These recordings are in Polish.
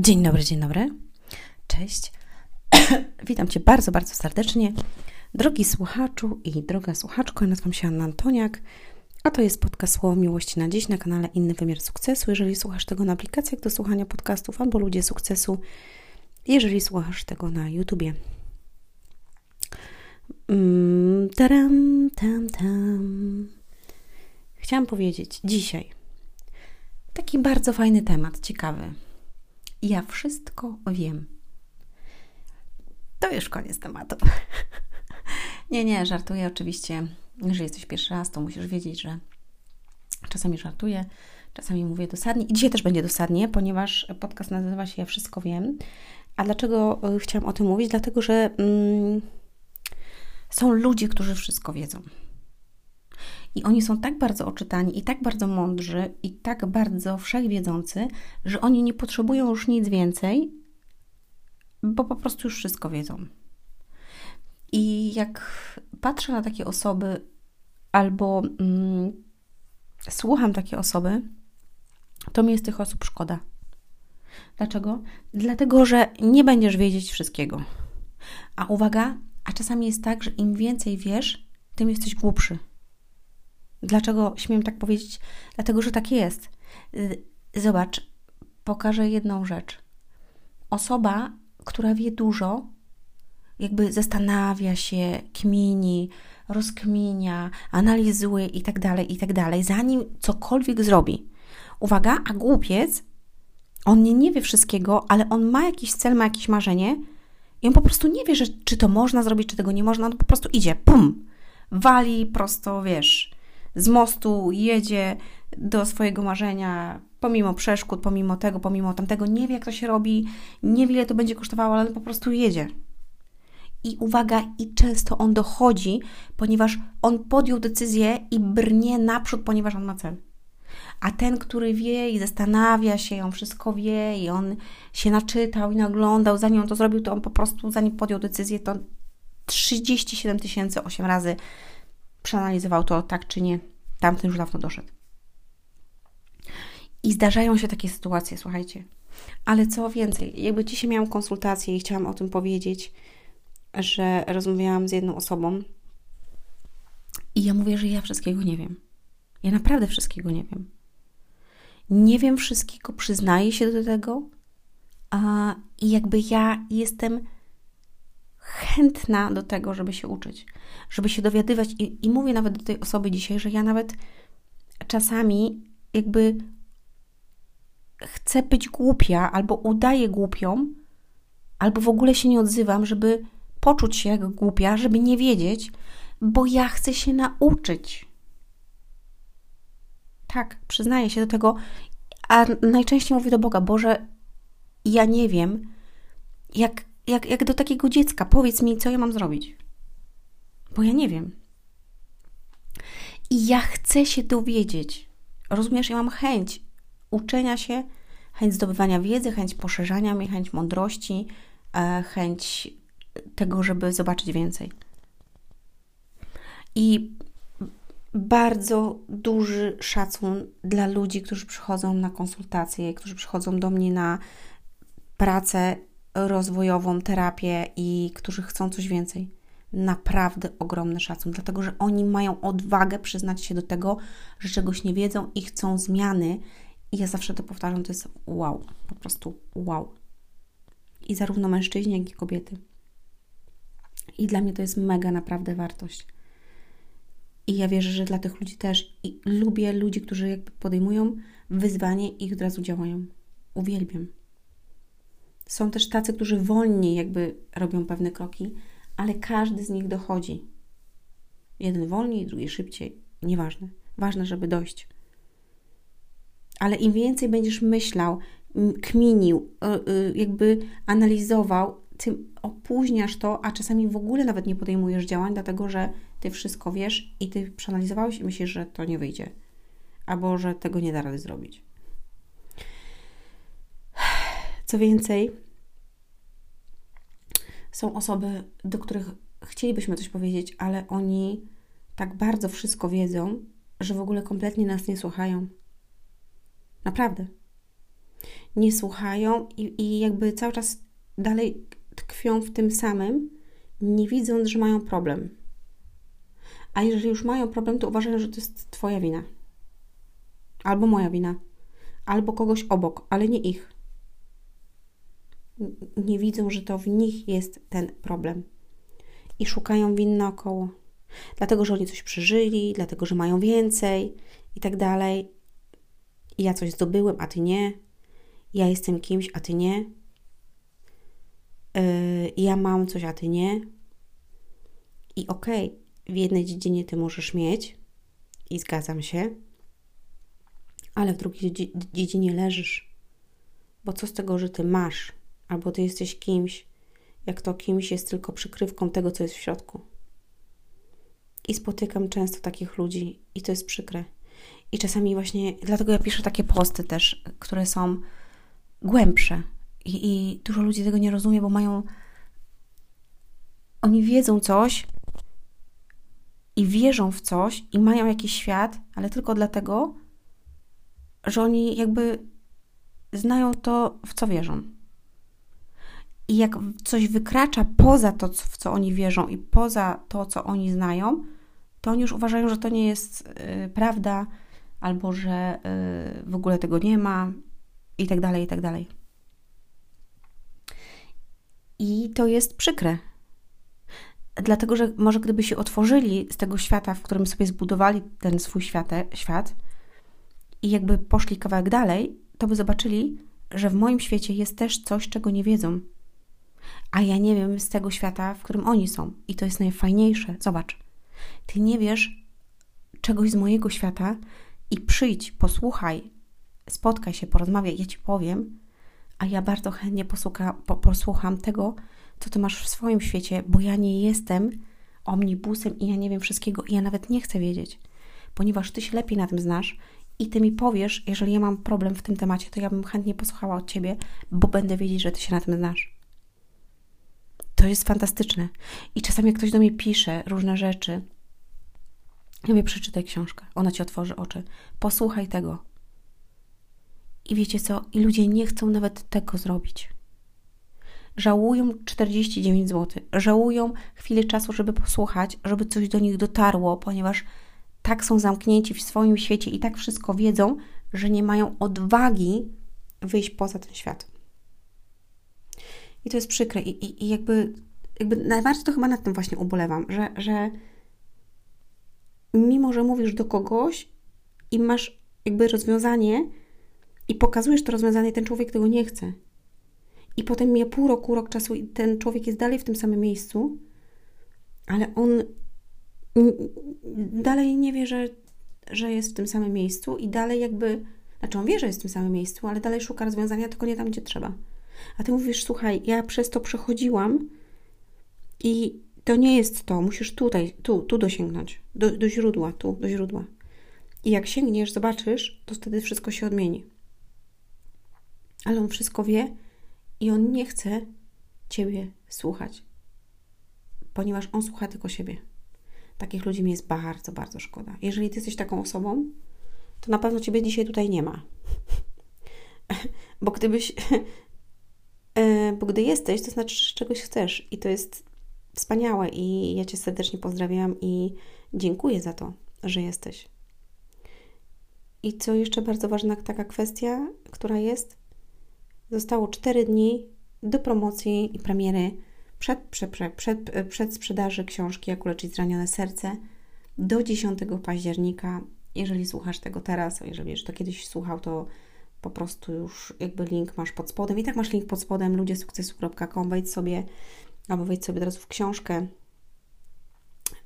Dzień dobry, dzień dobry. Cześć. Witam Cię bardzo, bardzo serdecznie. Drogi słuchaczu i droga słuchaczko, ja nazywam się Anna Antoniak, a to jest podcast Słowo Miłości na dziś na kanale Inny Wymiar Sukcesu. Jeżeli słuchasz tego na aplikacjach do słuchania podcastów albo Ludzie Sukcesu, jeżeli słuchasz tego na YouTubie. Mm, taram, tam, tam. Chciałam powiedzieć dzisiaj taki bardzo fajny temat, ciekawy. Ja wszystko wiem. To już koniec tematu. nie, nie, żartuję oczywiście. Jeżeli jesteś pierwszy raz, to musisz wiedzieć, że czasami żartuję, czasami mówię dosadnie. I dzisiaj też będzie dosadnie, ponieważ podcast nazywa się Ja wszystko wiem. A dlaczego y, chciałam o tym mówić? Dlatego, że mm, są ludzie, którzy wszystko wiedzą. I oni są tak bardzo oczytani, i tak bardzo mądrzy, i tak bardzo wszechwiedzący, że oni nie potrzebują już nic więcej, bo po prostu już wszystko wiedzą. I jak patrzę na takie osoby, albo mm, słucham takie osoby, to mi jest tych osób szkoda. Dlaczego? Dlatego, że nie będziesz wiedzieć wszystkiego. A uwaga, a czasami jest tak, że im więcej wiesz, tym jesteś głupszy. Dlaczego śmiem tak powiedzieć? Dlatego, że tak jest. Zobacz, pokażę jedną rzecz. Osoba, która wie dużo, jakby zastanawia się, kmini, rozkminia, analizuje i tak dalej, i tak dalej, zanim cokolwiek zrobi. Uwaga, a głupiec, on nie, nie wie wszystkiego, ale on ma jakiś cel, ma jakieś marzenie i on po prostu nie wie, że, czy to można zrobić, czy tego nie można, on po prostu idzie, pum, wali prosto, wiesz, z mostu jedzie do swojego marzenia, pomimo przeszkód, pomimo tego, pomimo tamtego, nie wie jak to się robi, nie wie ile to będzie kosztowało, ale po prostu jedzie. I uwaga, i często on dochodzi, ponieważ on podjął decyzję i brnie naprzód, ponieważ on ma cel. A ten, który wie i zastanawia się, on wszystko wie i on się naczytał i naglądał, zanim on to zrobił, to on po prostu, zanim podjął decyzję, to 37 tysięcy 8 razy przeanalizował to tak czy nie. Tamten już dawno doszedł. I zdarzają się takie sytuacje, słuchajcie. Ale co więcej, jakby dzisiaj miałam konsultację i chciałam o tym powiedzieć, że rozmawiałam z jedną osobą i ja mówię, że ja wszystkiego nie wiem. Ja naprawdę wszystkiego nie wiem. Nie wiem wszystkiego, przyznaję się do tego, a, i jakby ja jestem chętna do tego, żeby się uczyć, żeby się dowiadywać. I, I mówię nawet do tej osoby dzisiaj, że ja nawet czasami jakby chcę być głupia, albo udaję głupią, albo w ogóle się nie odzywam, żeby poczuć się jak głupia, żeby nie wiedzieć, bo ja chcę się nauczyć. Tak, przyznaję się do tego, a najczęściej mówię do Boga, Boże, ja nie wiem, jak jak, jak do takiego dziecka, powiedz mi, co ja mam zrobić. Bo ja nie wiem. I ja chcę się dowiedzieć. Rozumiesz, ja mam chęć uczenia się, chęć zdobywania wiedzy, chęć poszerzania mnie, chęć mądrości, e, chęć tego, żeby zobaczyć więcej. I bardzo duży szacun dla ludzi, którzy przychodzą na konsultacje, którzy przychodzą do mnie na pracę rozwojową terapię i którzy chcą coś więcej. Naprawdę ogromny szacun, dlatego że oni mają odwagę przyznać się do tego, że czegoś nie wiedzą i chcą zmiany. I ja zawsze to powtarzam, to jest wow, po prostu wow. I zarówno mężczyźni, jak i kobiety. I dla mnie to jest mega naprawdę wartość. I ja wierzę, że dla tych ludzi też. I lubię ludzi, którzy jakby podejmują wyzwanie i od razu działają. Uwielbiam. Są też tacy, którzy wolniej jakby robią pewne kroki, ale każdy z nich dochodzi. Jeden wolniej, drugi szybciej. Nieważne. Ważne, żeby dojść. Ale im więcej będziesz myślał, kminił, y, y, jakby analizował, tym opóźniasz to, a czasami w ogóle nawet nie podejmujesz działań, dlatego że ty wszystko wiesz i ty przeanalizowałeś i myślisz, że to nie wyjdzie, albo że tego nie da rady zrobić. Co więcej, są osoby, do których chcielibyśmy coś powiedzieć, ale oni tak bardzo wszystko wiedzą, że w ogóle kompletnie nas nie słuchają. Naprawdę. nie słuchają i, i jakby cały czas dalej tkwią w tym samym, nie widząc, że mają problem. A jeżeli już mają problem, to uważają, że to jest Twoja wina. Albo moja wina. Albo kogoś obok, ale nie ich. Nie widzą, że to w nich jest ten problem. I szukają win naokoło. Dlatego, że oni coś przeżyli, dlatego, że mają więcej i tak dalej. Ja coś zdobyłem, a ty nie. Ja jestem kimś, a ty nie. Yy, ja mam coś, a ty nie. I okej, okay, w jednej dziedzinie ty możesz mieć, i zgadzam się, ale w drugiej dziedzinie leżysz. Bo co z tego, że ty masz, albo ty jesteś kimś, jak to kimś jest tylko przykrywką tego, co jest w środku. I spotykam często takich ludzi, i to jest przykre. I czasami właśnie, dlatego ja piszę takie posty też, które są głębsze. I, i dużo ludzi tego nie rozumie, bo mają. Oni wiedzą coś, i wierzą w coś i mają jakiś świat, ale tylko dlatego, że oni jakby znają to, w co wierzą. I jak coś wykracza poza to, w co oni wierzą i poza to, co oni znają, to oni już uważają, że to nie jest y, prawda, albo że y, w ogóle tego nie ma, i tak dalej, i tak dalej. I to jest przykre, dlatego że może gdyby się otworzyli z tego świata, w którym sobie zbudowali ten swój świate, świat i jakby poszli kawałek dalej, to by zobaczyli, że w moim świecie jest też coś, czego nie wiedzą. A ja nie wiem z tego świata, w którym oni są. I to jest najfajniejsze. Zobacz, ty nie wiesz czegoś z mojego świata i przyjdź, posłuchaj, spotkaj się, porozmawiaj, ja ci powiem, a ja bardzo chętnie posłucha, po, posłucham tego, co ty masz w swoim świecie, bo ja nie jestem omnibusem i ja nie wiem wszystkiego i ja nawet nie chcę wiedzieć, ponieważ ty się lepiej na tym znasz i ty mi powiesz, jeżeli ja mam problem w tym temacie, to ja bym chętnie posłuchała od ciebie, bo będę wiedzieć, że ty się na tym znasz. To jest fantastyczne. I czasami jak ktoś do mnie pisze różne rzeczy, ja mówię, przeczytaj książkę, ona ci otworzy oczy, posłuchaj tego. I wiecie co? I ludzie nie chcą nawet tego zrobić żałują 49 zł, żałują chwili czasu, żeby posłuchać, żeby coś do nich dotarło, ponieważ tak są zamknięci w swoim świecie i tak wszystko wiedzą, że nie mają odwagi wyjść poza ten świat. I to jest przykre. I, i, i jakby, jakby najbardziej to chyba nad tym właśnie ubolewam, że, że mimo, że mówisz do kogoś i masz jakby rozwiązanie i pokazujesz to rozwiązanie, ten człowiek tego nie chce i potem mija pół roku, rok czasu i ten człowiek jest dalej w tym samym miejscu, ale on dalej nie wie, że, że jest w tym samym miejscu i dalej jakby, znaczy on wie, że jest w tym samym miejscu, ale dalej szuka rozwiązania, tylko nie tam, gdzie trzeba. A ty mówisz, słuchaj, ja przez to przechodziłam i to nie jest to, musisz tutaj, tu, tu dosięgnąć, do, do źródła, tu, do źródła. I jak sięgniesz, zobaczysz, to wtedy wszystko się odmieni. Ale on wszystko wie i on nie chce ciebie słuchać, ponieważ on słucha tylko siebie. Takich ludzi mi jest bardzo, bardzo szkoda. Jeżeli ty jesteś taką osobą, to na pewno ciebie dzisiaj tutaj nie ma. bo gdybyś, bo gdy jesteś, to znaczy, że czegoś chcesz i to jest wspaniałe i ja cię serdecznie pozdrawiam i dziękuję za to, że jesteś. I co jeszcze bardzo ważna taka kwestia, która jest, Zostało 4 dni do promocji i premiery przed, przed, przed, przed sprzedaży książki Jak uleczyć zranione serce do 10 października. Jeżeli słuchasz tego teraz, a jeżeli już to kiedyś słuchał, to po prostu już jakby link masz pod spodem. I tak masz link pod spodem ludziesukcesu.com, wejdź sobie albo wejdź sobie od razu w książkę.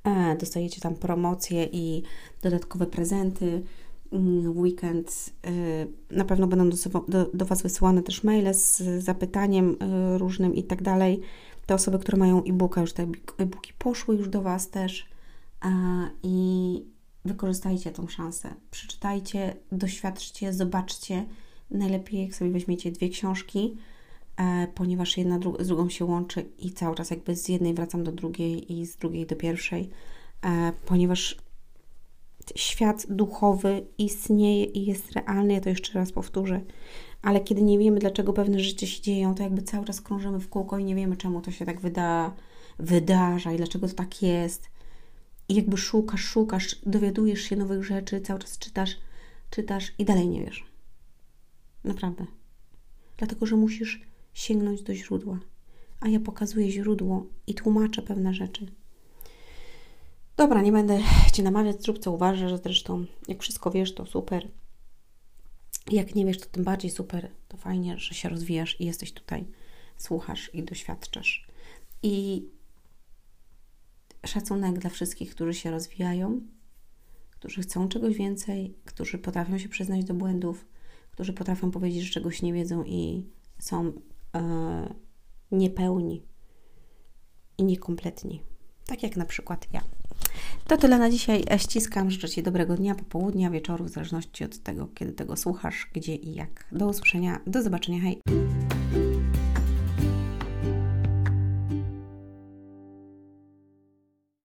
E, dostajecie tam promocje i dodatkowe prezenty w weekend y, na pewno będą do, do, do Was wysyłane też maile z zapytaniem y, różnym i tak dalej. Te osoby, które mają e-booka, już te e-booki poszły już do Was też i wykorzystajcie tą szansę. Przeczytajcie, doświadczcie, zobaczcie. Najlepiej, jak sobie weźmiecie dwie książki, e, ponieważ jedna dru z drugą się łączy i cały czas jakby z jednej wracam do drugiej i z drugiej do pierwszej, e, ponieważ świat duchowy istnieje i jest realny, ja to jeszcze raz powtórzę, ale kiedy nie wiemy, dlaczego pewne rzeczy się dzieją, to jakby cały czas krążymy w kółko i nie wiemy, czemu to się tak wyda, wydarza i dlaczego to tak jest. I jakby szukasz, szukasz, dowiadujesz się nowych rzeczy, cały czas czytasz, czytasz i dalej nie wiesz. Naprawdę. Dlatego, że musisz sięgnąć do źródła. A ja pokazuję źródło i tłumaczę pewne rzeczy. Dobra, nie będę Cię namawiać, zrób co uważasz. Zresztą, jak wszystko wiesz, to super. Jak nie wiesz, to tym bardziej super. To fajnie, że się rozwijasz i jesteś tutaj, słuchasz i doświadczasz. I szacunek dla wszystkich, którzy się rozwijają, którzy chcą czegoś więcej, którzy potrafią się przyznać do błędów, którzy potrafią powiedzieć, że czegoś nie wiedzą i są e, niepełni i niekompletni. Tak jak na przykład ja. To tyle na dzisiaj. Ściskam, życzę Ci dobrego dnia, popołudnia, wieczoru, w zależności od tego, kiedy tego słuchasz, gdzie i jak. Do usłyszenia, do zobaczenia, hej!